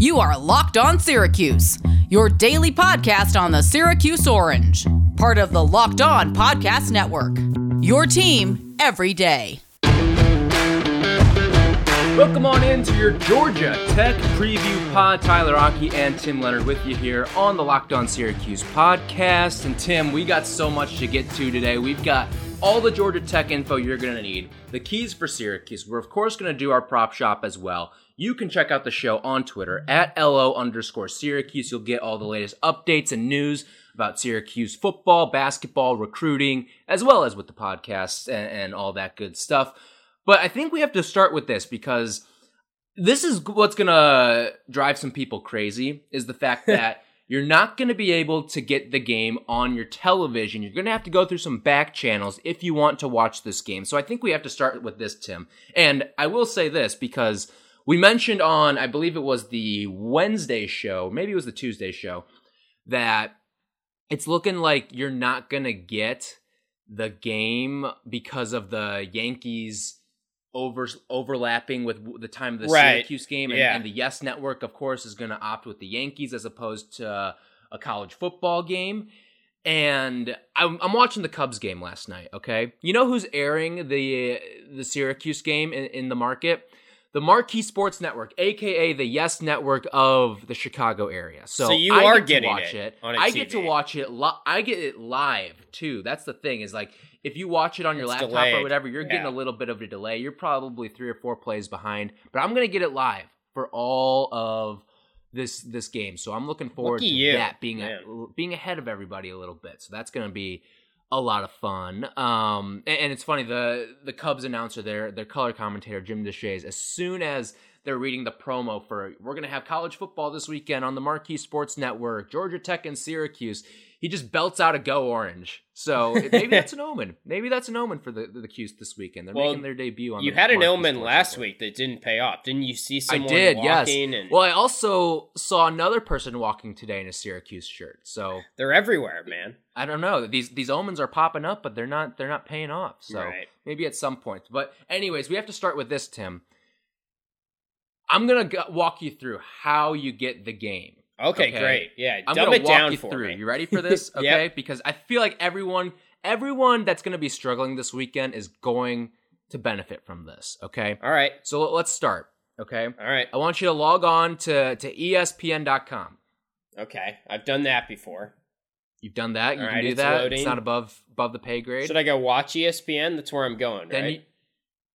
You are Locked On Syracuse, your daily podcast on the Syracuse Orange, part of the Locked On Podcast Network. Your team every day. Welcome on into your Georgia Tech preview pod. Tyler Aki and Tim Leonard with you here on the Locked On Syracuse podcast. And Tim, we got so much to get to today. We've got all the Georgia Tech info you're going to need, the keys for Syracuse. We're, of course, going to do our prop shop as well. You can check out the show on Twitter at LO underscore Syracuse. You'll get all the latest updates and news about Syracuse football, basketball, recruiting, as well as with the podcasts and, and all that good stuff. But I think we have to start with this because this is what's going to drive some people crazy is the fact that you're not going to be able to get the game on your television. You're going to have to go through some back channels if you want to watch this game. So I think we have to start with this, Tim. And I will say this because we mentioned on, I believe it was the Wednesday show, maybe it was the Tuesday show, that it's looking like you're not going to get the game because of the Yankees over overlapping with the time of the Right. Syracuse game, and, Yeah. and the Yes Network, of course, is going to opt with the Yankees as opposed to a college football game. And I'm, I'm watching the Cubs game last night. Okay, you know who's airing the the Syracuse game in, in the market? The Marquee Sports Network, aka the Yes Network of the Chicago area. So, So you I are get getting to watch it it. I get to watch it. Li- I get it live too. That's the thing. Is like if you watch it on your It's laptop or whatever, you're getting a little bit of a delay. You're probably three or four plays behind. But I'm gonna get it live for all of this this game. So I'm looking forward Lucky to you, that being a, being ahead of everybody a little bit. So that's gonna be a lot of fun. Um, and, and it's funny the the Cubs announcer, their their color commentator Jim Deshaies, as soon as they're reading the promo for we're gonna have college football this weekend on the Marquee Sports Network, Georgia Tech and Syracuse. He just belts out a go orange. So maybe that's an omen. Maybe that's an omen for the the Cuse this weekend. They're Well, making their debut on. You had an omen last week that didn't pay off. Didn't you see someone I did, yes. walking? And Well, I also saw another person walking today in a Syracuse shirt. So they're everywhere, man. I don't know. These these omens are popping up, but they're not they're not paying off. So Right. maybe at some point. But anyways, we have to start with this, Tim. I'm gonna go- walk you through how you get the game. Okay, Okay. great. Yeah, I'm dumb gonna it walk down you through. me. You ready for this? Yep. Okay, because I feel like everyone everyone that's gonna be struggling this weekend is going to benefit from this. Okay, All right, so let's start. Okay, all right, I want you to log on to to ESPN.com. okay. I've done that before. You've done that. You All can right, do it's that. loading. It's not above above the pay grade. Should I go watch ESPN? That's where I'm going, then right? you,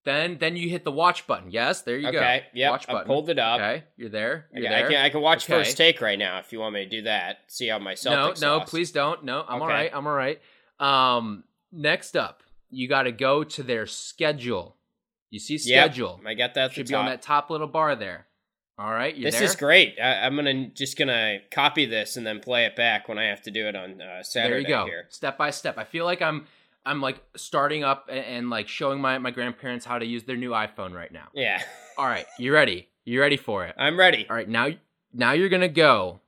then then you hit the watch button. Yes, there you go. Okay, yep, watch I button. pulled it up. Okay, you're there. I You're can, I can I can watch Okay. first take right now if you want me to do that. See how my no, Celtics. no, lost. please don't. No, I'm all Okay. right. I'm all right. Um, next up, you got to go to their schedule. You see Yep, schedule. I got that. Should be on that top little bar there. All right, This there? is great. I, I'm gonna just gonna copy this and then play it back when I have to do it on uh, Saturday. there you go Here. step by step i feel like i'm i'm like starting up and, and like showing my my grandparents how to use their new iphone right now Yeah, all right you ready you ready for it I'm ready. all right now now you're gonna go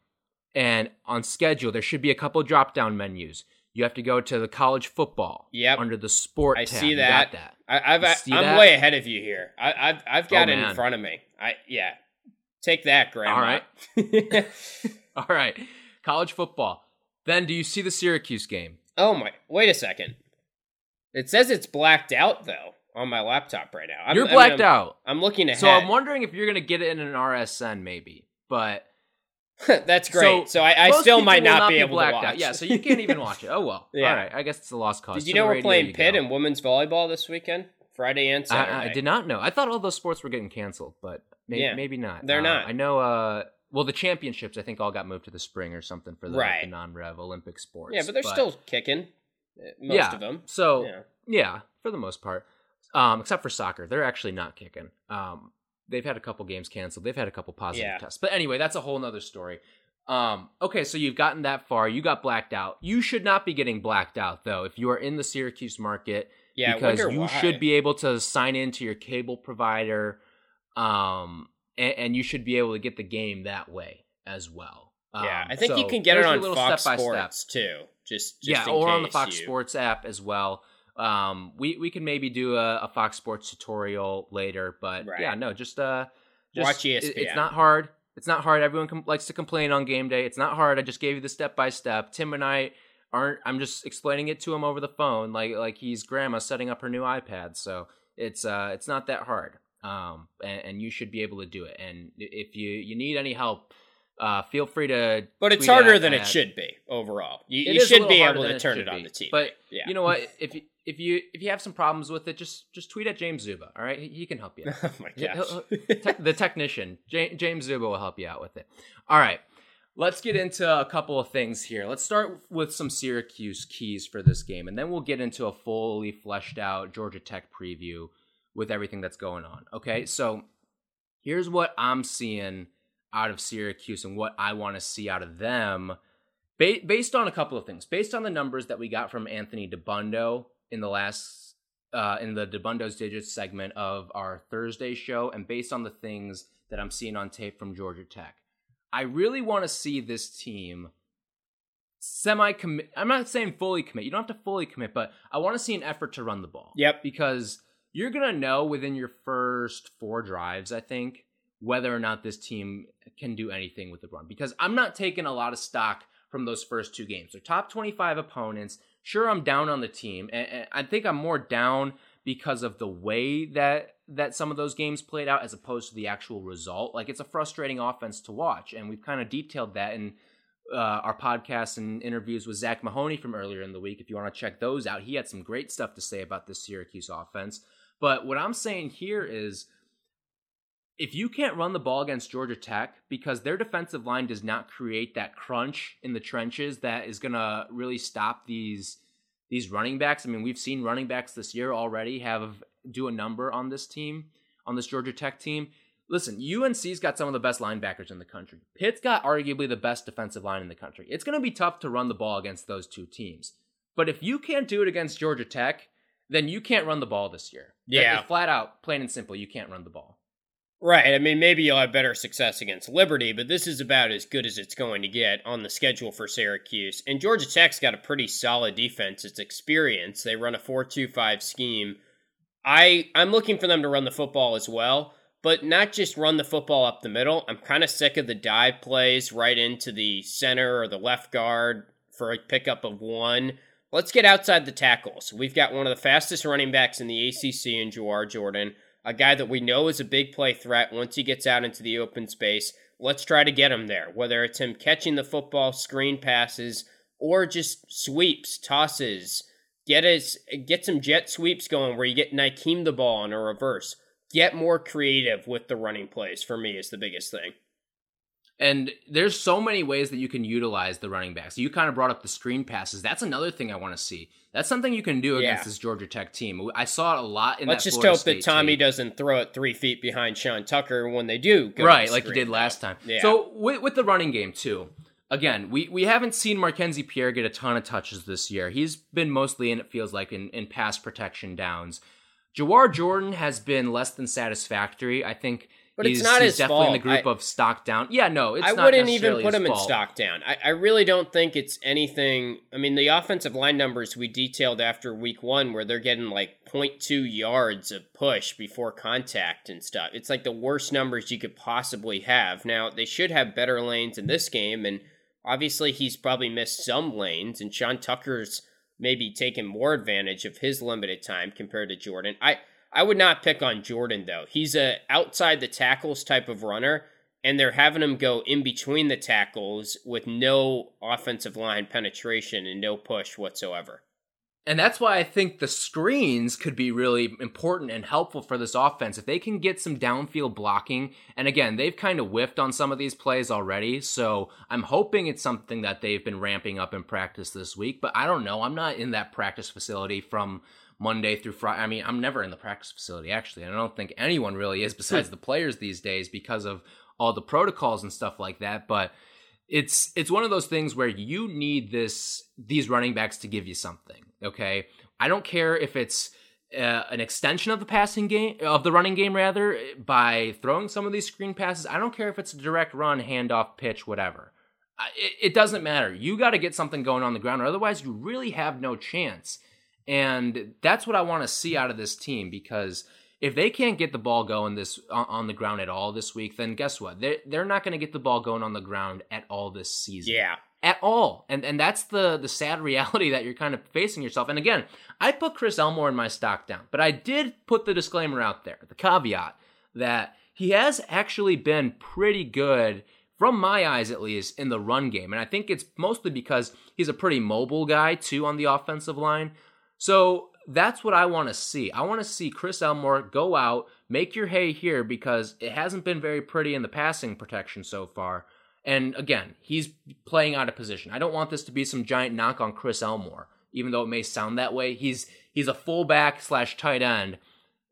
and on schedule there should be a couple drop down menus you have to go to the college football Yep. under the sport I tab. see that. that I, see I'm that? way ahead of you here. I, I've I've got Oh, it in front of me. I yeah. Take that, Grandma. All right. all right college football then do you see the syracuse game oh my! Wait a second. It says it's blacked out though on my laptop right now. I'm, you're I mean, blacked I'm, out I'm looking ahead. so i'm wondering if you're gonna get it in an rsn maybe but That's great. So, I, I still might will not, be able to watch. out. Yeah, so you can't even watch it. Oh well. Yeah. All right. I guess it's a lost cause. Did you know we're playing pit and women's volleyball this weekend, Friday and Saturday? I, I did not know. I thought all those sports were getting canceled, but maybe, Yeah, maybe not. they're Uh, not. I know. Uh, well, the championships I think all got moved to the spring or something for the, Right. the non-rev Olympic sports. Yeah, but they're still kicking. Most yeah, of them. So Yeah. yeah, for the most part, um, except for soccer, they're actually not kicking. Um, they've had a couple games canceled. They've had a couple positive Yeah. tests. But anyway, that's a whole nother story. Um, okay, so you've gotten that far. You got blacked out. You should not be getting blacked out though. If you are in the Syracuse market, Yeah, because you why. should be able to sign into your cable provider, um, and, and you should be able to get the game that way as well. Yeah, Um, I think you can get it on little Fox step-by-step. Sports too. Just, just yeah, or on the Fox you- Sports app as well. Um, we we can maybe do a, a Fox Sports tutorial later, but Right. yeah, no, just uh, just, Watch E it- ESPN. It's not hard. It's not hard. Everyone com- likes to complain on game day. It's not hard. I just gave you the step by step. Tim and I aren't. I'm just explaining it to him over the phone, like like he's grandma setting up her new iPad. So it's uh it's not that hard. Um, and, and you should be able to do it. And if you you need any help, uh, feel free to. But it's harder at- than it should be overall. You, you should be able to turn should it on be. the team. But yeah. you know what? If you if you if you have some problems with it, just just tweet at James Zuba. All right, he, he can help you. oh my gosh. he'll- the technician, Ja- James Zuba, will help you out with it. All right, let's get into a couple of things here. Let's start with some Syracuse keys for this game, and then we'll get into a fully fleshed out Georgia Tech preview with everything that's going on. Okay, so here's what I'm seeing out of Syracuse and what I want to see out of them. Ba- based on a couple of things, based on the numbers that we got from Anthony Dabbundo in the last uh, in the Dabbundo's Digits segment of our Thursday show, and based on the things that I'm seeing on tape from Georgia Tech, I really want to see this team semi commit. I'm not saying fully commit. You don't have to fully commit, but I want to see an effort to run the ball. Yep. Because you're gonna know within your first four drives, I think, whether or not this team can do anything with the run. Because I'm not taking a lot of stock from those first two games. They're top 25 opponents. Sure, I'm down on the team, and, I think I'm more down because of the way that that some of those games played out as opposed to the actual result. Like it's a frustrating offense to watch, and we've kind of detailed that in uh, our podcasts and interviews with Zach Mahoney from earlier in the week. If you want to check those out, he had some great stuff to say about this Syracuse offense. But what I'm saying here is if you can't run the ball against Georgia Tech because their defensive line does not create that crunch in the trenches that is going to really stop these these running backs. I mean, we've seen running backs this year already have do a number on this team, on this Georgia Tech team. Listen, UNC's got some of the best linebackers in the country. Pitt's got arguably the best defensive line in the country. It's going to be tough to run the ball against those two teams. But if you can't do it against Georgia Tech, then you can't run the ball this year. Yeah. Flat out, plain and simple, you can't run the ball. Right. I mean, maybe you'll have better success against Liberty, but this is about as good as it's going to get on the schedule for Syracuse. And Georgia Tech's got a pretty solid defense. It's experience. They run a 4-2-5 scheme. I I'm looking for them to run the football as well, but not just run the football up the middle. I'm kind of sick of the dive plays right into the center or the left guard for a pickup of one. Let's get outside the tackles. We've got one of the fastest running backs in the ACC in Jawhar Jordan, a guy that we know is a big play threat once he gets out into the open space. Let's try to get him there, whether it's him catching the football, screen passes, or just sweeps, tosses. Get us get some jet sweeps going where you get Nykeem the ball in a reverse. Get more creative with the running plays for me is the biggest thing. And there's so many ways that you can utilize the running backs. You kind of brought up the screen passes. That's another thing I want to see. That's something you can do against this Georgia Tech team. I saw it a lot in Let's just Florida hope that Tommy tape. doesn't throw it three feet behind Sean Tucker when they do. Right, like he did last time. Yeah. So with, with the running game too, again, we, we haven't seen Markenzie Pierre get a ton of touches this year. He's been mostly in it feels like in, in pass protection downs. Jawhar Jordan has been less than satisfactory. I think But it's he's, not he's his definitely in the fault. group of stock down. Yeah, no, it's not I wouldn't even put him in stock down. I, I really don't think it's anything. I mean, the offensive line numbers we detailed after week one, where they're getting like 0.2 yards of push before contact and stuff. It's like the worst numbers you could possibly have. Now, they should have better lanes in this game, and obviously he's probably missed some lanes, and Sean Tucker's maybe taken more advantage of his limited time compared to Jordan. I. I would not pick on Jordan though. He's a outside the tackles type of runner, and they're having him go in between the tackles with no offensive line penetration and no push whatsoever. And that's why I think the screens could be really important and helpful for this offense. If they can get some downfield blocking, and again, they've kind of whiffed on some of these plays already, so I'm hoping it's something that they've been ramping up in practice this week, but I don't know. I'm not in that practice facility from Monday through Friday. I mean, I'm never in the practice facility, actually. And I don't think anyone really is besides the players these days because of all the protocols and stuff like that. But it's it's one of those things where you need this these running backs to give you something. Okay, I don't care if it's uh, an extension of the passing game of the running game rather by throwing some of these screen passes. I don't care if it's a direct run, handoff, pitch, whatever. I- It, it doesn't matter. You got to get something going on the ground, or otherwise you really have no chance. And that's what I want to see out of this team because if they can't get the ball going this on the ground at all this week, then guess what? They're they're not going to get the ball going on the ground at all this season. Yeah, at all. And and that's the the sad reality that you're kind of facing yourself. And again, I put Chris Elmore in my stock down, but I did put the disclaimer out there, the caveat that he has actually been pretty good from my eyes at least in the run game. And I think it's mostly because he's a pretty mobile guy too on the offensive line. So that's what I want to see. I want to see Chris Elmore go out, make your hay here because it hasn't been very pretty in the passing protection so far. And again, he's playing out of position. I don't want this to be some giant knock on Chris Elmore, even though it may sound that way. He's he's a fullback slash tight end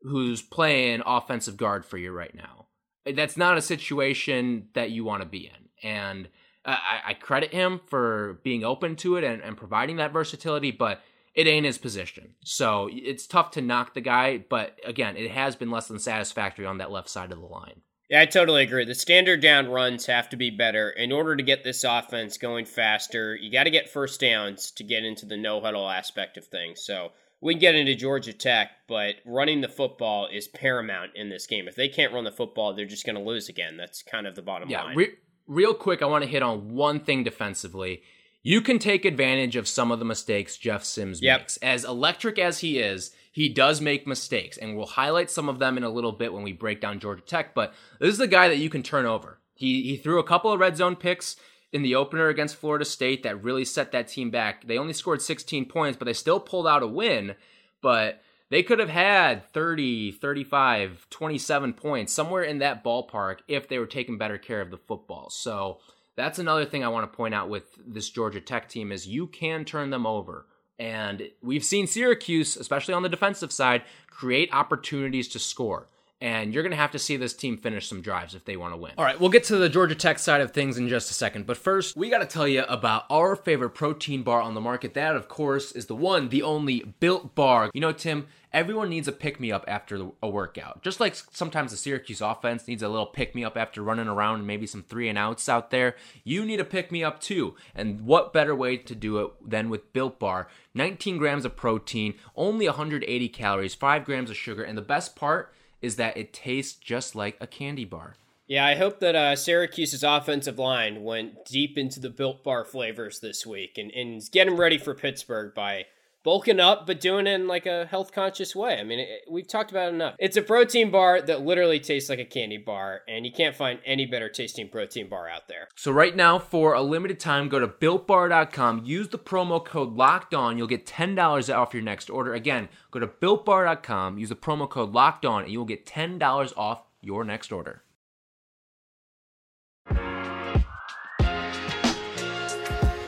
who's playing offensive guard for you right now. That's not a situation that you want to be in. And I, I credit him for being open to it and, and providing that versatility, but it ain't his position. So it's tough to knock the guy, but again, it has been less than satisfactory on that left side of the line. Yeah, I totally agree. The standard down runs have to be better. In order to get this offense going faster, you got to get first downs to get into the no huddle aspect of things. So we can get into Georgia Tech, but running the football is paramount in this game. If they can't run the football, they're just going to lose again. That's kind of the bottom yeah, line. Re- real quick, I want to hit on one thing defensively. You can take advantage of some of the mistakes Jeff Sims yep. makes. As electric as he is, he does make mistakes, and we'll highlight some of them in a little bit when we break down Georgia Tech. But this is a guy that you can turn over. He he threw a couple of red zone picks in the opener against Florida State that really set that team back. They only scored 16 points, but they still pulled out a win. But they could have had 30, 35, 27 points somewhere in that ballpark if they were taking better care of the football. So that's another thing I want to point out with this Georgia Tech team is you can turn them over. And we've seen Syracuse, especially on the defensive side, create opportunities to score. And you're going to have to see this team finish some drives if they want to win. All right, we'll get to the Georgia Tech side of things in just a second. But first, we got to tell you about our favorite protein bar on the market. That, of course, is the one, the only Built Bar. You know, Tim, everyone needs a pick me up after a workout. Just like sometimes the Syracuse offense needs a little pick me up after running around and maybe some three and outs out there, you need a pick me up too. And what better way to do it than with Built Bar? 19 grams of protein, only 180 calories, 5 grams of sugar, and the best part is that it tastes just like a candy bar. Yeah, I hope that uh, Syracuse's offensive line went deep into the Built Bar flavors this week and, and is getting ready for Pittsburgh by bulking up, but doing it in like a health conscious way. I mean, it, we've talked about it enough. It's a protein bar that literally tastes like a candy bar, and you can't find any better tasting protein bar out there. So right now, for a limited time, go to builtbar.com, use the promo code locked on. You'll get $10 off your next order. Again, go to builtbar.com, use the promo code locked on, and you will get $10 off your next order.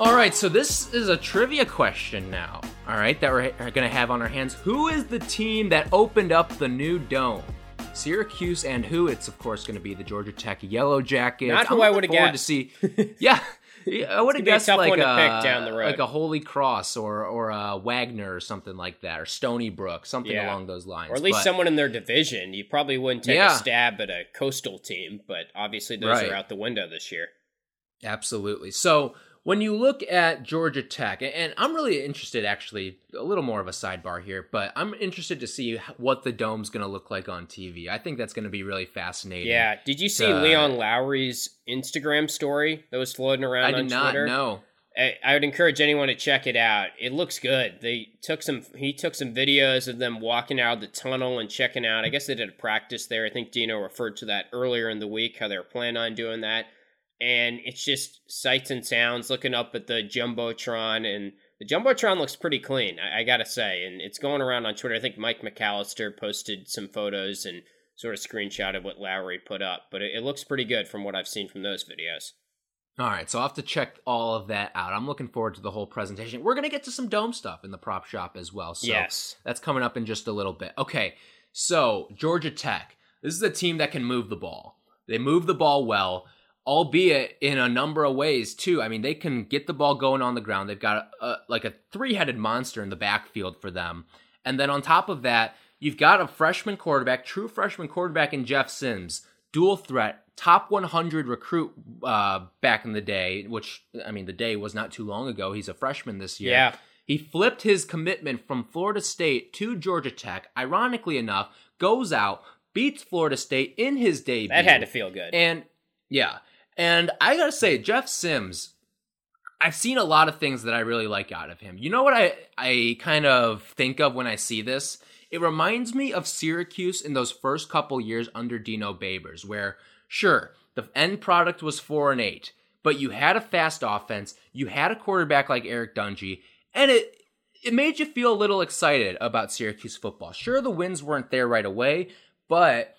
All right, so this is a trivia question now all right, that we're going to have on our hands. Who is the team that opened up the new dome? Syracuse and who? It's of course going to be the Georgia Tech Yellow Jackets. Not who I'm I would have guessed. To see, yeah, I would have guessed like a, like a Holy Cross or or a Wagner or something like that, or Stony Brook, something yeah. along those lines, or at least but, someone in their division. You probably wouldn't take yeah. a stab at a coastal team, but obviously those right. are out the window this year. Absolutely. So when you look at Georgia Tech, and I'm really interested, actually, a little more of a sidebar here, but I'm interested to see what the dome's going to look like on TV. I think that's going to be really fascinating. Yeah. Did you see to, Leon Lowry's Instagram story that was floating around I on did Twitter? not know. I, I would encourage anyone to check it out. It looks good. They took some. He took some videos of them walking out of the tunnel and checking out. I guess they did a practice there. I think Dino referred to that earlier in the week. How they were planning on doing that and it's just sights and sounds looking up at the jumbotron and the jumbotron looks pretty clean I, I, gotta say and it's going around on twitter i think mike mcallister posted some photos and sort of screenshotted what lowry put up but it, it looks pretty good from what i've seen from those videos all right, so I'll have to check all of that out. I'm looking forward to the whole presentation. We're going to get to some dome stuff in the prop shop as well. So yes. that's coming up in just a little bit. Okay, so Georgia Tech. This is a team that can move the ball. They move the ball well albeit in a number of ways too. I mean, they can get the ball going on the ground. They've got a, a, like a three-headed monster in the backfield for them, and then on top of that, you've got a freshman quarterback, true freshman quarterback in Jeff Sims, dual threat, top 100 recruit uh, back in the day. Which I mean, the day was not too long ago. He's a freshman this year. Yeah. He flipped his commitment from Florida State to Georgia Tech. Ironically enough, goes out, beats Florida State in his debut. That had to feel good. And yeah, and I gotta say, Jeff Sims, I've seen a lot of things that I really like out of him. You know what I I kind of think of when I see this? It reminds me of Syracuse in those first couple years under Dino Babers, where sure the end product was four and eight, but you had a fast offense, you had a quarterback like Eric Dungey, and it it made you feel a little excited about Syracuse football. Sure, the wins weren't there right away, but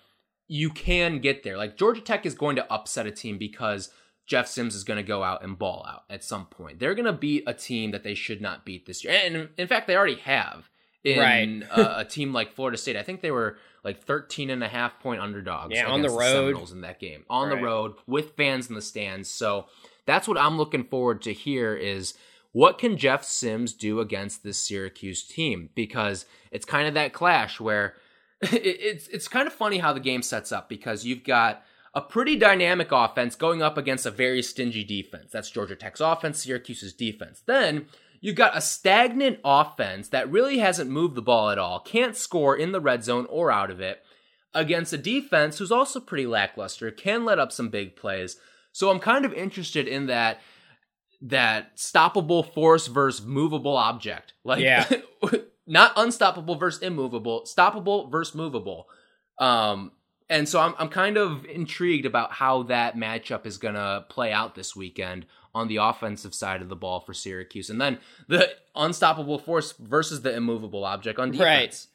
you can get there. Like Georgia Tech is going to upset a team because Jeff Sims is going to go out and ball out at some point. They're going to beat a team that they should not beat this year. And in fact, they already have in Right. a, uh, a team like Florida State. I think they were like 13 and a half point underdogs Yeah, on the road. Seminoles in that game. On Right. the road with fans in the stands. So that's what I'm looking forward to hear is what can Jeff Sims do against this Syracuse team? Because it's kind of that clash where it's it's kind of funny how the game sets up because you've got a pretty dynamic offense going up against a very stingy defense. That's Georgia Tech's offense, Syracuse's defense. Then you've got a stagnant offense that really hasn't moved the ball at all, can't score in the red zone or out of it, against a defense who's also pretty lackluster, can let up some big plays. So I'm kind of interested in that that stoppable force versus movable object. Like Yeah. not unstoppable versus immovable, stoppable versus movable. Um, and so I'm I'm kind of intrigued about how that matchup is gonna play out this weekend on the offensive side of the ball for Syracuse, and then the unstoppable force versus the immovable object on defense. Right.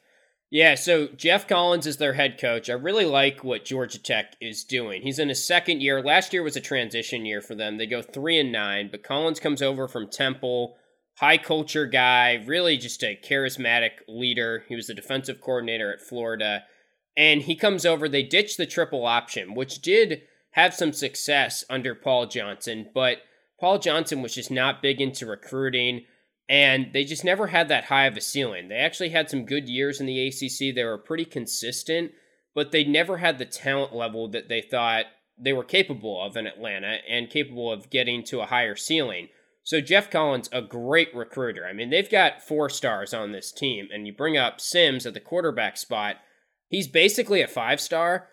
Yeah, so Geoff Collins is their head coach. I really like what Georgia Tech is doing. He's in his second year. Last year was a transition year for them. They go three and nine, but Collins comes over from Temple, high culture guy, really just a charismatic leader. He was the defensive coordinator at Florida. And he comes over, they ditch the triple option, which did have some success under Paul Johnson, but Paul Johnson was just not big into recruiting and they just never had that high of a ceiling. They actually had some good years in the ACC. They were pretty consistent, but they never had the talent level that they thought they were capable of in Atlanta and capable of getting to a higher ceiling. So Geoff Collins, a great recruiter. I mean, they've got four stars on this team, and you bring up Sims at the quarterback spot. He's basically a five star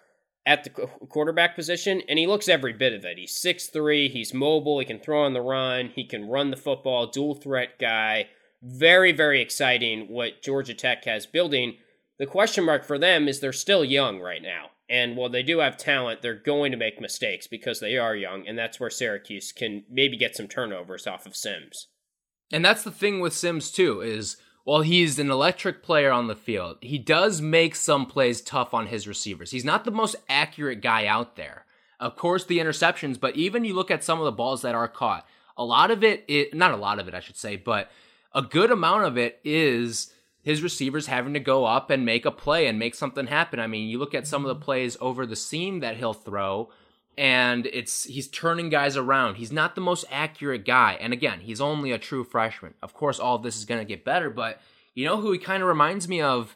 at the quarterback position, and he looks every bit of it. He's six three. he's mobile, he can throw on the run, he can run the football, dual threat guy. Very, very exciting what Georgia Tech has building. The question mark for them is they're still young right now. And while they do have talent, they're going to make mistakes because they are young, and that's where Syracuse can maybe get some turnovers off of Sims. And that's the thing with Sims too is while he's an electric player on the field, he does make some plays tough on his receivers. He's not the most accurate guy out there. Of course, the interceptions, but even you look at some of the balls that are caught, a lot of it, it not a lot of it, I should say, but a good amount of it is his receivers having to go up and make a play and make something happen. I mean, you look at some of the mm-hmm. plays over the seam that he'll throw, and it's he's turning guys around. He's not the most accurate guy. And again, he's only a true freshman. Of course, all of this is going to get better, but you know who he kind of reminds me of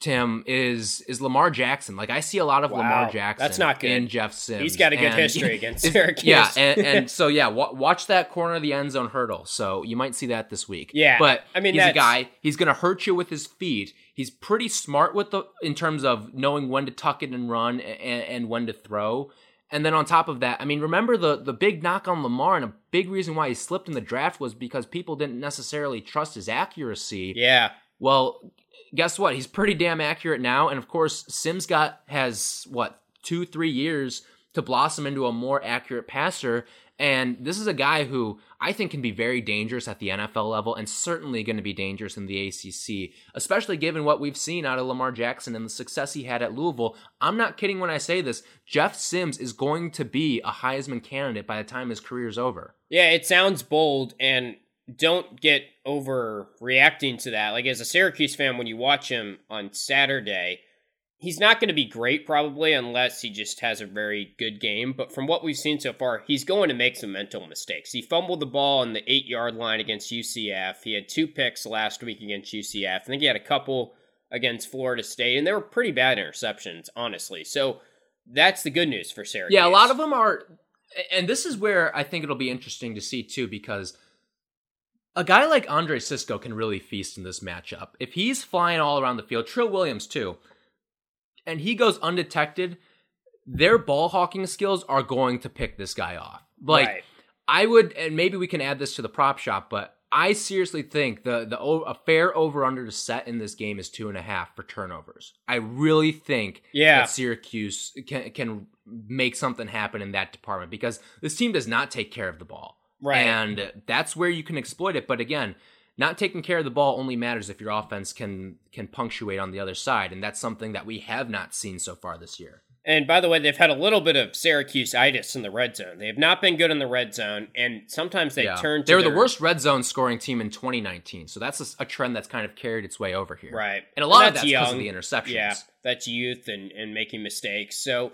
Tim is is Lamar Jackson. Like I see a lot of Wow, Lamar Jackson that's not good. in Jeff Sims. He's got a good And- history against Syracuse. Yeah, and, and so yeah, wa- watch that corner of the end zone hurdle. So you might see that this week. Yeah, but I mean, he's a guy. He's gonna hurt you with his feet. He's pretty smart with the in terms of knowing when to tuck it and run and, and when to throw. And then on top of that, I mean, remember the the big knock on Lamar and a big reason why he slipped in the draft was because people didn't necessarily trust his accuracy. Yeah. Well, guess what? He's pretty damn accurate now, and of course, Sims got has what two, three years to blossom into a more accurate passer. And this is a guy who I think can be very dangerous at the NFL level, and certainly going to be dangerous in the ACC, especially given what we've seen out of Lamar Jackson and the success he had at Louisville. I'm not kidding when I say this. Jeff Sims is going to be a Heisman candidate by the time his career's over. Yeah, it sounds bold, and don't get overreacting to that. Like as a Syracuse fan, when you watch him on Saturday, he's not going to be great probably unless he just has a very good game. But from what we've seen so far, he's going to make some mental mistakes. He fumbled the ball on the eight yard line against UCF. He had two picks last week against UCF. I think he had a couple against Florida State, and they were pretty bad interceptions, honestly. So that's the good news for Syracuse. Yeah, a lot of them are, and this is where I think it'll be interesting to see too, because a guy like Andre Cisco can really feast in this matchup. If he's flying all around the field, Trill Williams too, and he goes undetected, their ball hawking skills are going to pick this guy off. Like Right. I would, and maybe we can add this to the prop shop, but I seriously think the the a fair over under to set in this game is two and a half for turnovers. I really think Yeah. that Syracuse can can make something happen in that department because this team does not take care of the ball, Right. And that's where you can exploit it. But again, not taking care of the ball only matters if your offense can can punctuate on the other side, and that's something that we have not seen so far this year. And by the way, they've had a little bit of Syracuse itis in the red zone. They have not been good in the red zone, and sometimes they turn. To they were the worst red zone scoring team in 2019, so that's a, a trend that's kind of carried its way over here. Right. and a lot of That's that's because of the interceptions. Yeah, that's youth and, and making mistakes. So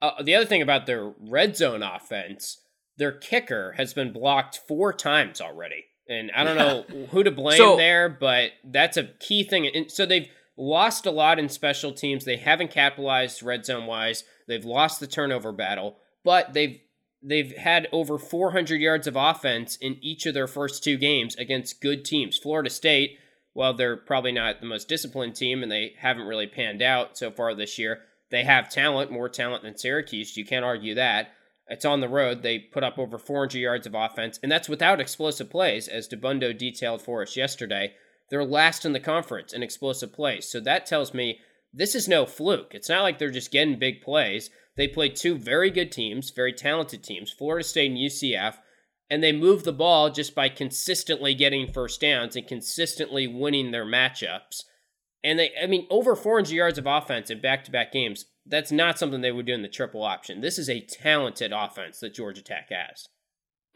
uh, the other thing about their red zone offense, their kicker has been blocked four times already. And I don't know who to blame So- there, but that's a key thing. And so they've lost a lot in special teams. They haven't capitalized red zone wise. They've lost the turnover battle, but they've they've had over 400 yards of offense in each of their first two games against good teams. Florida State, well, they're probably not the most disciplined team, and they haven't really panned out so far this year. They have talent, more talent than Syracuse. You can't argue that. It's on the road. They put up over 400 yards of offense, and that's without explosive plays, as Dabbundo detailed for us yesterday. They're last in the conference in explosive plays. So that tells me this is no fluke. It's not like they're just getting big plays. They played two very good teams, very talented teams, Florida State and UCF, and they move the ball just by consistently getting first downs and consistently winning their matchups. And they, I mean, over 400 yards of offense in back to back games, that's not something they would do in the triple option. This is a talented offense that Georgia Tech has.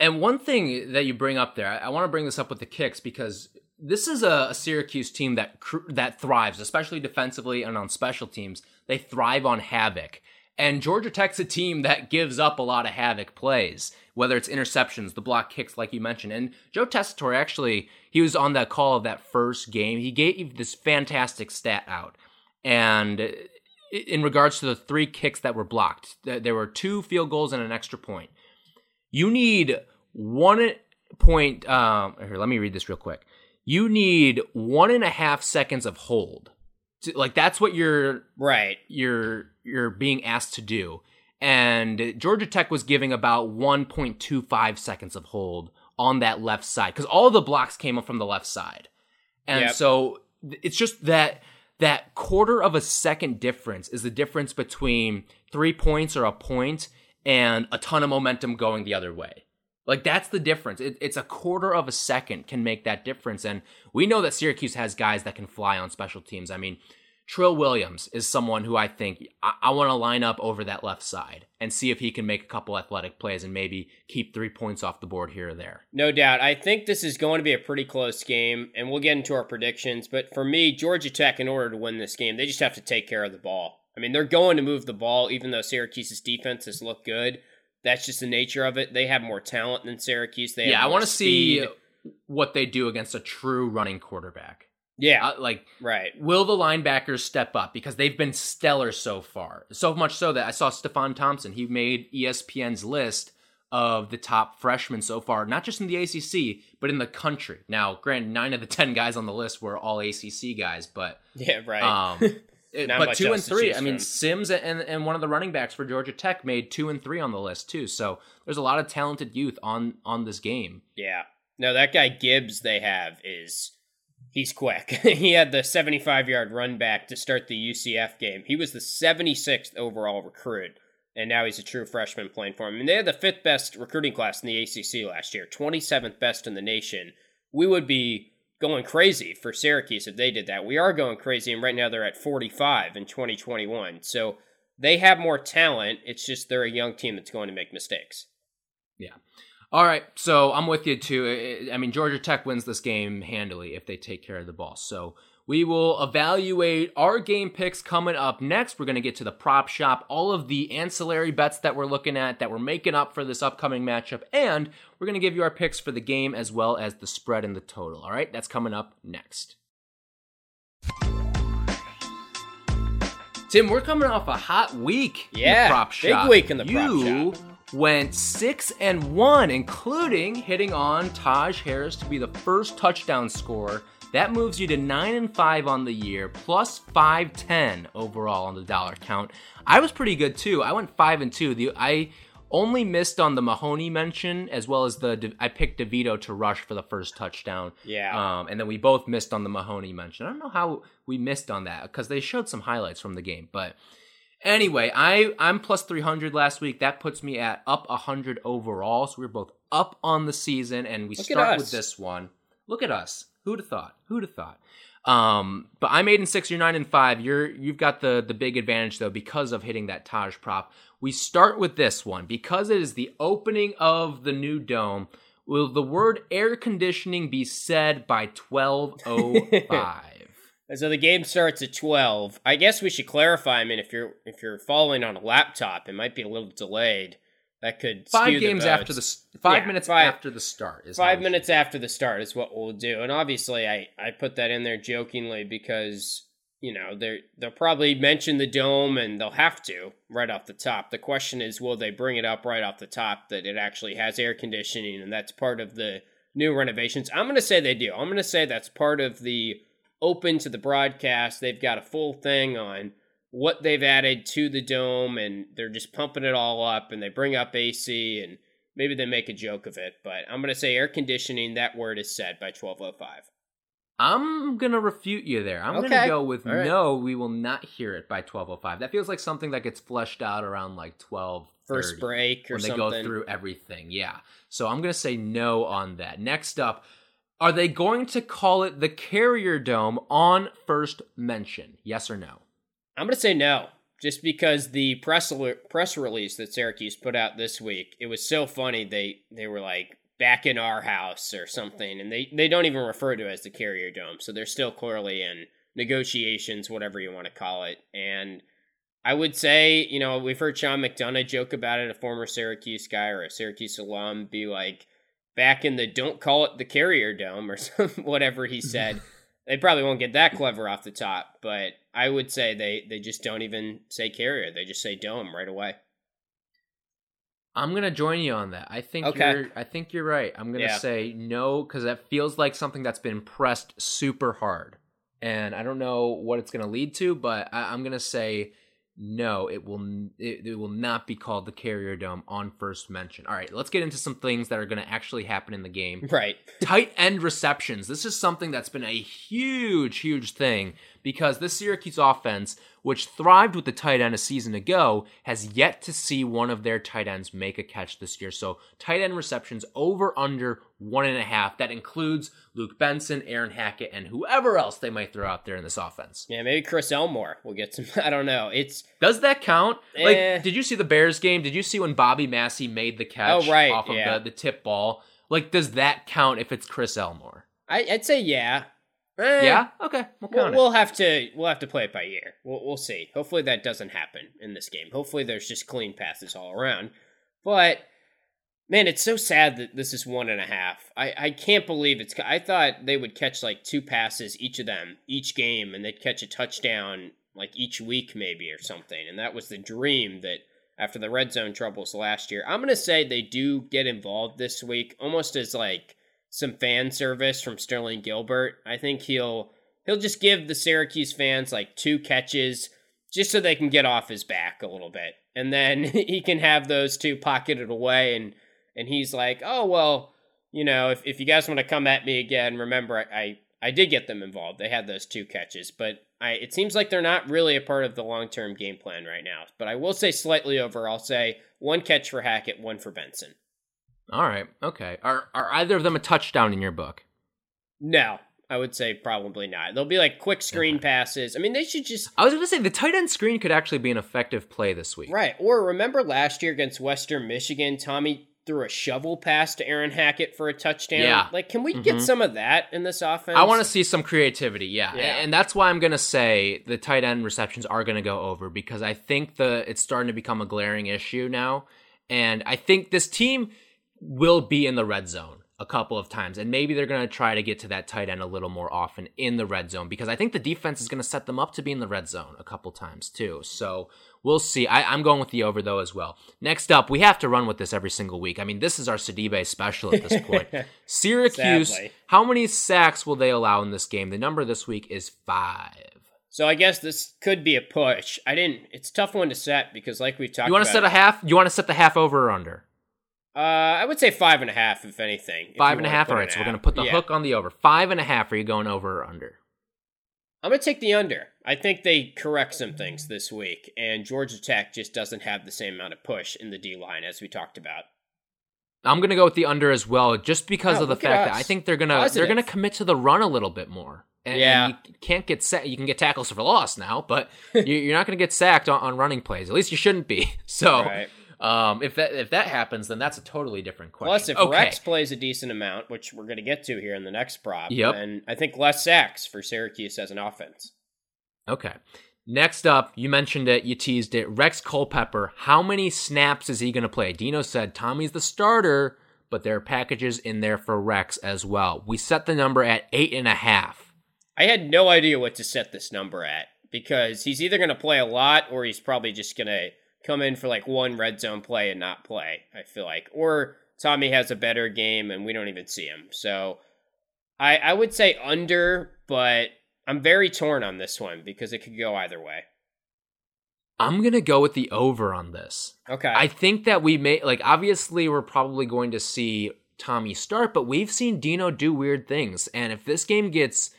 And one thing that you bring up there, I, want to bring this up with the kicks because this is a, Syracuse team that that thrives, especially defensively and on special teams. They thrive on havoc. And Georgia Tech's a team that gives up a lot of havoc plays, whether it's interceptions, the block kicks, like you mentioned. And Joe Tessitore actually, he was on that call of that first game. He gave this fantastic stat out. And in regards to the three kicks that were blocked, there were two field goals and an extra point. You need one point. Um, here, let me read this real quick. You need one and a half seconds of hold. To- Like that's what you're Right. you're you're being asked to do. And Georgia Tech was giving about 1.25 seconds of hold on that left side because all the blocks came up from the left side. And Yep. so it's just that that quarter of a second difference is the difference between 3 points or a point and a ton of momentum going the other way. Like that's the difference. It, it's a quarter of a second can make that difference, and we know that Syracuse has guys that can fly on special teams. I mean, Trill Williams is someone who I think I, I want to line up over that left side and see if he can make a couple athletic plays and maybe keep three points off the board here or there. No doubt. I think this is going to be a pretty close game, and we'll get into our predictions. But for me, Georgia Tech, in order to win this game, they just have to take care of the ball. I mean, they're going to move the ball, even though Syracuse's defense has looked good. That's just the nature of it. They have more talent than Syracuse. They have yeah, I want to see what they do against a true running quarterback. Yeah, Uh, like, right. will the linebackers step up because they've been stellar so far? So much so that I saw Stefon Thompson. He made ESPN's list of the top freshmen so far, not just in the ACC but in the country. Now, granted, nine of the ten guys on the list were all ACC guys, but Yeah, right. um, it- but two and three. I mean, from. Sims and and one of the running backs for Georgia Tech made two and three on the list too. So there's a lot of talented youth on on this game. Yeah. No, that guy Gibbs they have is he's quick. he had the 75 yard run back to start the UCF game. He was the 76th overall recruit, and now he's a true freshman playing for him. And they had the fifth best recruiting class in the ACC last year, 27th best in the nation. We would be going crazy for Syracuse if they did that. We are going crazy, and right now they're at 45 in 2021. So they have more talent. It's just they're a young team that's going to make mistakes. All right, so I'm with you too. I mean, Georgia Tech wins this game handily if they take care of the ball. So we will evaluate our game picks coming up next. We're going to get to the prop shop, all of the ancillary bets that we're looking at that we're making up for this upcoming matchup, and we're going to give you our picks for the game as well as the spread and the total. All right, that's coming up next. Tim, we're coming off a hot week. in the Yeah, prop big shop. week in the prop you shop. Went six and one, including hitting on Taj Harris to be the first touchdown scorer. That moves you to nine and five on the year, plus five ten overall on the dollar count. I was pretty good too. I went five and two. The I only missed on the Mahoney mention as well as the I picked DeVito to rush for the first touchdown. Yeah. Um, and then we both missed on the Mahoney mention. I don't know how we missed on that because they showed some highlights from the game, but Anyway, I I'm plus 300 last week. That puts me at up 100 overall. So we're both up on the season, and we Look start with this one. Look at us. Who'd have thought? Who'd have thought? Um, but I'm eight and six. You're nine and five. You're you've got the the big advantage though because of hitting that Taj prop. We start with this one because it is the opening of the new dome. Will the word air conditioning be said by 12:05? And so the game starts at 12. I guess we should clarify. I mean, if you're if you're following on a laptop, it might be a little delayed. That could five skew the games after the five Yeah, minutes five- after the start is five minutes should- after the start is what we'll do. And obviously, I I put that in there jokingly because you know they they'll probably mention the dome and they'll have to right off the top. The question is, will they bring it up right off the top that it actually has air conditioning and that's part of the new renovations? I'm going to say they do. I'm going to say that's part of the open to the broadcast. They've got a full thing on what they've added to the dome and they're just pumping it all up and they bring up AC and maybe they make a joke of it, but I'm going to say air conditioning that word is said by 1205. I'm gonna refute you there. I'm Okay. gonna go with right. no. We will not hear it by 12:05. That feels like something that gets fleshed out around like 12. First break or when they go through everything. Yeah. So I'm gonna say no on that. Next up, are they going to call it the Carrier Dome on first mention? Yes or no? I'm going to say no, just because the press press release that Syracuse put out this week, it was so funny. They they were like back in our house or something, and they they don't even refer to it as the Carrier Dome, so they're still clearly in negotiations, whatever you want to call it. And I would say, you know, we've heard Sean McDonough joke about it, a former Syracuse guy or a Syracuse alum, be like back in the don't call it the Carrier Dome or some, whatever he said. they probably won't get that clever off the top, but I would say they they just don't even say carrier; they just say dome right away. I'm gonna join you on that. I think Okay. you're. I think you're right. I'm gonna Yeah. say no because that feels like something that's been pressed super hard, and I don't know what it's gonna lead to, but I, I'm gonna say no. It will. It, it will not be called the Carrier Dome on first mention. All right, let's get into some things that are gonna actually happen in the game. Right. Tight end receptions. This is something that's been a huge, huge thing because this Syracuse offense, which thrived with the tight end a season ago, has yet to see one of their tight ends make a catch this year. So tight end receptions over under one and a half. That includes Luke Benson, Aaron Hackett, and whoever else they might throw out there in this offense. Yeah, maybe Chris Elmore will get some. I don't know. It's Does that count? Like, Eh. did you see the Bears game? Did you see when Bobby Massie made the catch Oh, right, off of yeah. the, the tip ball? Like, does that count if it's Chris Elmore? I, I'd say yeah. Eh, Yeah. Okay. We'll We'll, we'll have to we'll have to play it by ear. We'll we'll see. Hopefully that doesn't happen in this game. Hopefully there's just clean passes all around. But man, it's so sad that this is one and a half. I I can't believe it's. I thought they would catch like two passes each of them each game, and they'd catch a touchdown like each week maybe or something. And that was the dream that after the red zone troubles last year. I'm gonna say they do get involved this week, almost as like some fan service from Sterling Gilbert. I think he'll he'll just give the Syracuse fans like two catches just so they can get off his back a little bit. And then he can have those two pocketed away and and he's like, "Oh, well, you know, if if you guys want to come at me again, remember I I, I did get them involved. They had those two catches, but I it seems like they're not really a part of the long-term game plan right now. But I will say slightly over. I'll say one catch for Hackett, one for Benson. All right. Okay. Are are either of them a touchdown in your book? No, I would say probably not. They'll be like quick screen passes. I mean, they should just I was going to say the tight end screen could actually be an effective play this week. right. Or remember last year against Western Michigan, Tommy threw a shovel pass to Aaron Hackett for a touchdown. Yeah. Like, can we get Mhm. some of that in this offense? I want to see some creativity, yeah. Yeah. And that's why I'm going to say the tight end receptions are going to go over because I think the it's starting to become a glaring issue now. And I think this team will be in the red zone a couple of times. And maybe they're going to try to get to that tight end a little more often in the red zone because I think the defense is going to set them up to be in the red zone a couple times too. So we'll see. I, am going with the over though as well. Next up, we have to run with this every single week. I mean, this is our Sidibe special at this point. Syracuse, Sadly. how many sacks will they allow in this game? The number this week is five. So I guess this could be a push. I didn't. It's tough one to set because, like we talked. You want to set a half? You want to set the half over or under? Uh, I would say five and a half, if anything. If five and a half. All right, so we're gonna put the yeah. hook on the over. Five and a half. Are you going over or under? I'm gonna take the under. I think they correct some things this week, and Georgia Tech just doesn't have the same amount of push in the D line as we talked about. I'm gonna go with the under as well, just because oh, of the fact that I think they're gonna Positive. they're gonna commit to the run a little bit more. And, yeah, and you can't get set. You can get tackles for loss now, but you're not going to get sacked on, on, running plays. At least you shouldn't be. So, right. Um, if that if that happens, then that's a totally different question. Plus, if okay. Rex plays a decent amount, which we're going to get to here in the next prop, yep. then I think less sacks for Syracuse as an offense. Okay. Next up, you mentioned it, you teased it. Rex Culpepper. How many snaps is he going to play? Dino said Tommy's the starter, but there are packages in there for Rex as well. We set the number at eight and a half. I had no idea what to set this number at because he's either going to play a lot or he's probably just going to come in for like one red zone play and not play, I feel like. Or Tommy has a better game and we don't even see him. So I I would say under, but I'm very torn on this one because it could go either way. I'm going to go with the over on this. Okay. I think that we may like obviously we're probably going to see Tommy start, but we've seen Dino do weird things. And if this game gets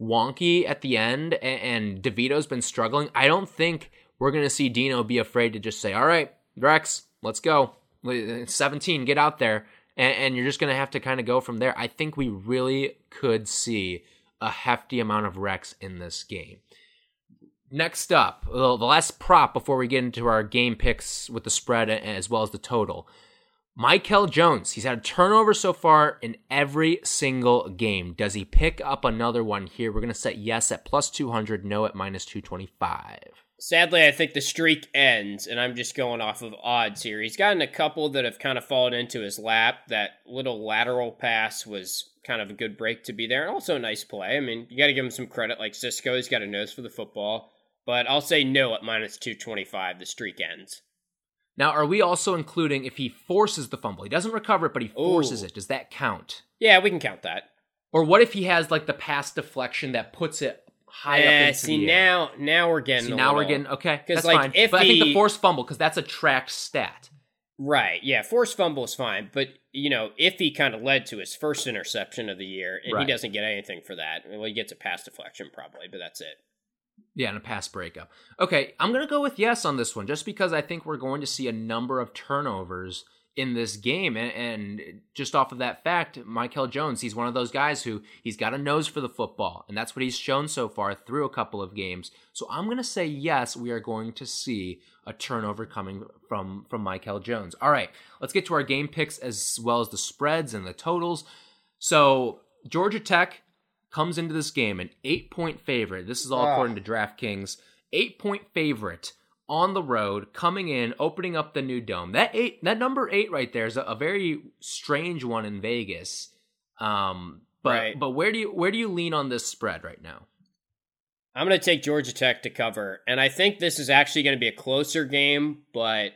wonky at the end and, and DeVito's been struggling, I don't think we're going to see Dino be afraid to just say, all right, Rex, let's go. Uh, 17, get out there. And, and you're just going to have to kind of go from there. I think we really could see a hefty amount of Rex in this game. Next up, the last prop before we get into our game picks with the spread as well as the total. Mikel Jones, he's had a turnover so far in every single game. Does he pick up another one here? We're going to set yes at plus 200, no at minus 225. Sadly, I think the streak ends, and I'm just going off of odds here. He's gotten a couple that have kind of fallen into his lap. That little lateral pass was kind of a good break to be there, and also a nice play. I mean, you got to give him some credit. Like Cisco, he's got a nose for the football. But I'll say no at minus 225. The streak ends. Now, are we also including if he forces the fumble? He doesn't recover it, but he forces Ooh. it. Does that count? Yeah, we can count that. Or what if he has like the pass deflection that puts it high up eh, into see now now we're getting see, now little, we're getting okay because like fine. if but I think the forced fumble because that's a tracked stat. Right. Yeah. Forced fumble is fine, but you know if he kind of led to his first interception of the year and right. he doesn't get anything for that, well, he gets a pass deflection probably, but that's it. Yeah, and a pass breakup. Okay, I'm gonna go with yes on this one, just because I think we're going to see a number of turnovers in this game. And, and, just off of that fact, Mikel Jones, he's one of those guys who he's got a nose for the football, and that's what he's shown so far through a couple of games. So I'm going to say yes, we are going to see a turnover coming from from Mikel Jones. All right, let's get to our game picks as well as the spreads and the totals. So Georgia Tech comes into this game an eight point favorite. This is all oh. according to DraftKings. Eight point favorite on the road, coming in, opening up the new dome. That eight, that number eight right there is a, a very strange one in Vegas. Um, but right. but where do you where do you lean on this spread right now? I'm going to take Georgia Tech to cover, and I think this is actually going to be a closer game, but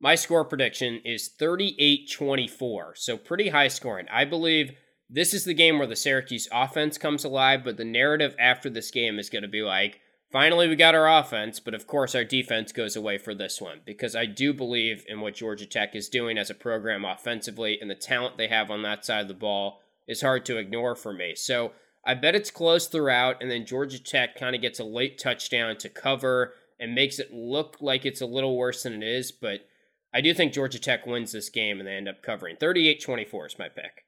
my score prediction is 38-24, so pretty high scoring. I believe this is the game where the Syracuse offense comes alive, but the narrative after this game is going to be like Finally, we got our offense, but of course, our defense goes away for this one because I do believe in what Georgia Tech is doing as a program offensively, and the talent they have on that side of the ball is hard to ignore for me. So I bet it's close throughout, and then Georgia Tech kind of gets a late touchdown to cover and makes it look like it's a little worse than it is, but I do think Georgia Tech wins this game and they end up covering. 38 24 is my pick.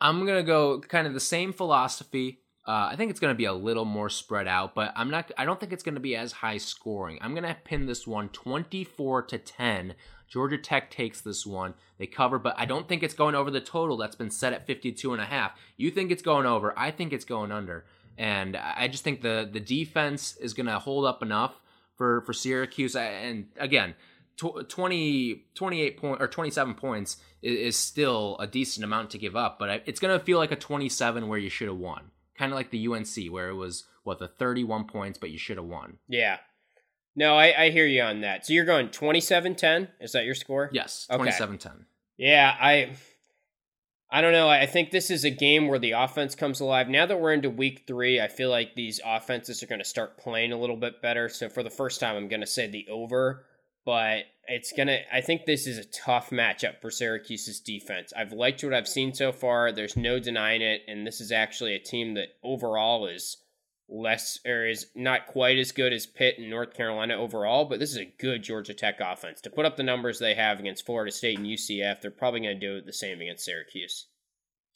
I'm going to go kind of the same philosophy uh, I think it's going to be a little more spread out, but I'm not. I don't think it's going to be as high scoring. I'm going to pin this one 24 to 10. Georgia Tech takes this one. They cover, but I don't think it's going over the total that's been set at 52 and a half. You think it's going over? I think it's going under. And I just think the the defense is going to hold up enough for for Syracuse. And again, 20, 28 point or 27 points is, is, still a decent amount to give up, but it's going to feel like a 27 where you should have won. Kind of like the UNC where it was, what, the 31 points, but you should have won. Yeah. No, I, I hear you on that. So you're going 27 10? Is that your score? Yes, 27 okay. 10. Yeah, I. I don't know. I think this is a game where the offense comes alive. Now that we're into week three, I feel like these offenses are going to start playing a little bit better. So for the first time, I'm going to say the over but it's gonna i think this is a tough matchup for syracuse's defense. I've liked what i've seen so far. There's no denying it and this is actually a team that overall is less or is not quite as good as pitt and north carolina overall but this is a good georgia tech offense. To put up the numbers they have against florida state and ucf they're probably going to do the same against syracuse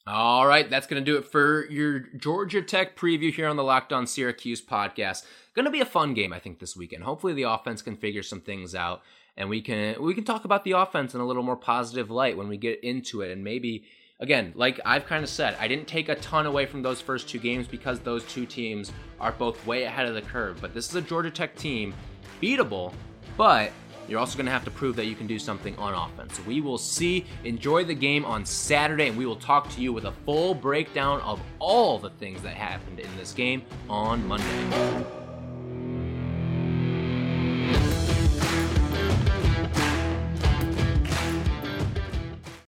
all right, that's going to do it for your Georgia Tech preview here on the Locked On Syracuse podcast. Going to be a fun game, I think, this weekend. Hopefully, the offense can figure some things out, and we can we can talk about the offense in a little more positive light when we get into it, and maybe. Again, like I've kind of said, I didn't take a ton away from those first two games because those two teams are both way ahead of the curve. But this is a Georgia Tech team, beatable, but you're also going to have to prove that you can do something on offense. We will see. Enjoy the game on Saturday, and we will talk to you with a full breakdown of all the things that happened in this game on Monday.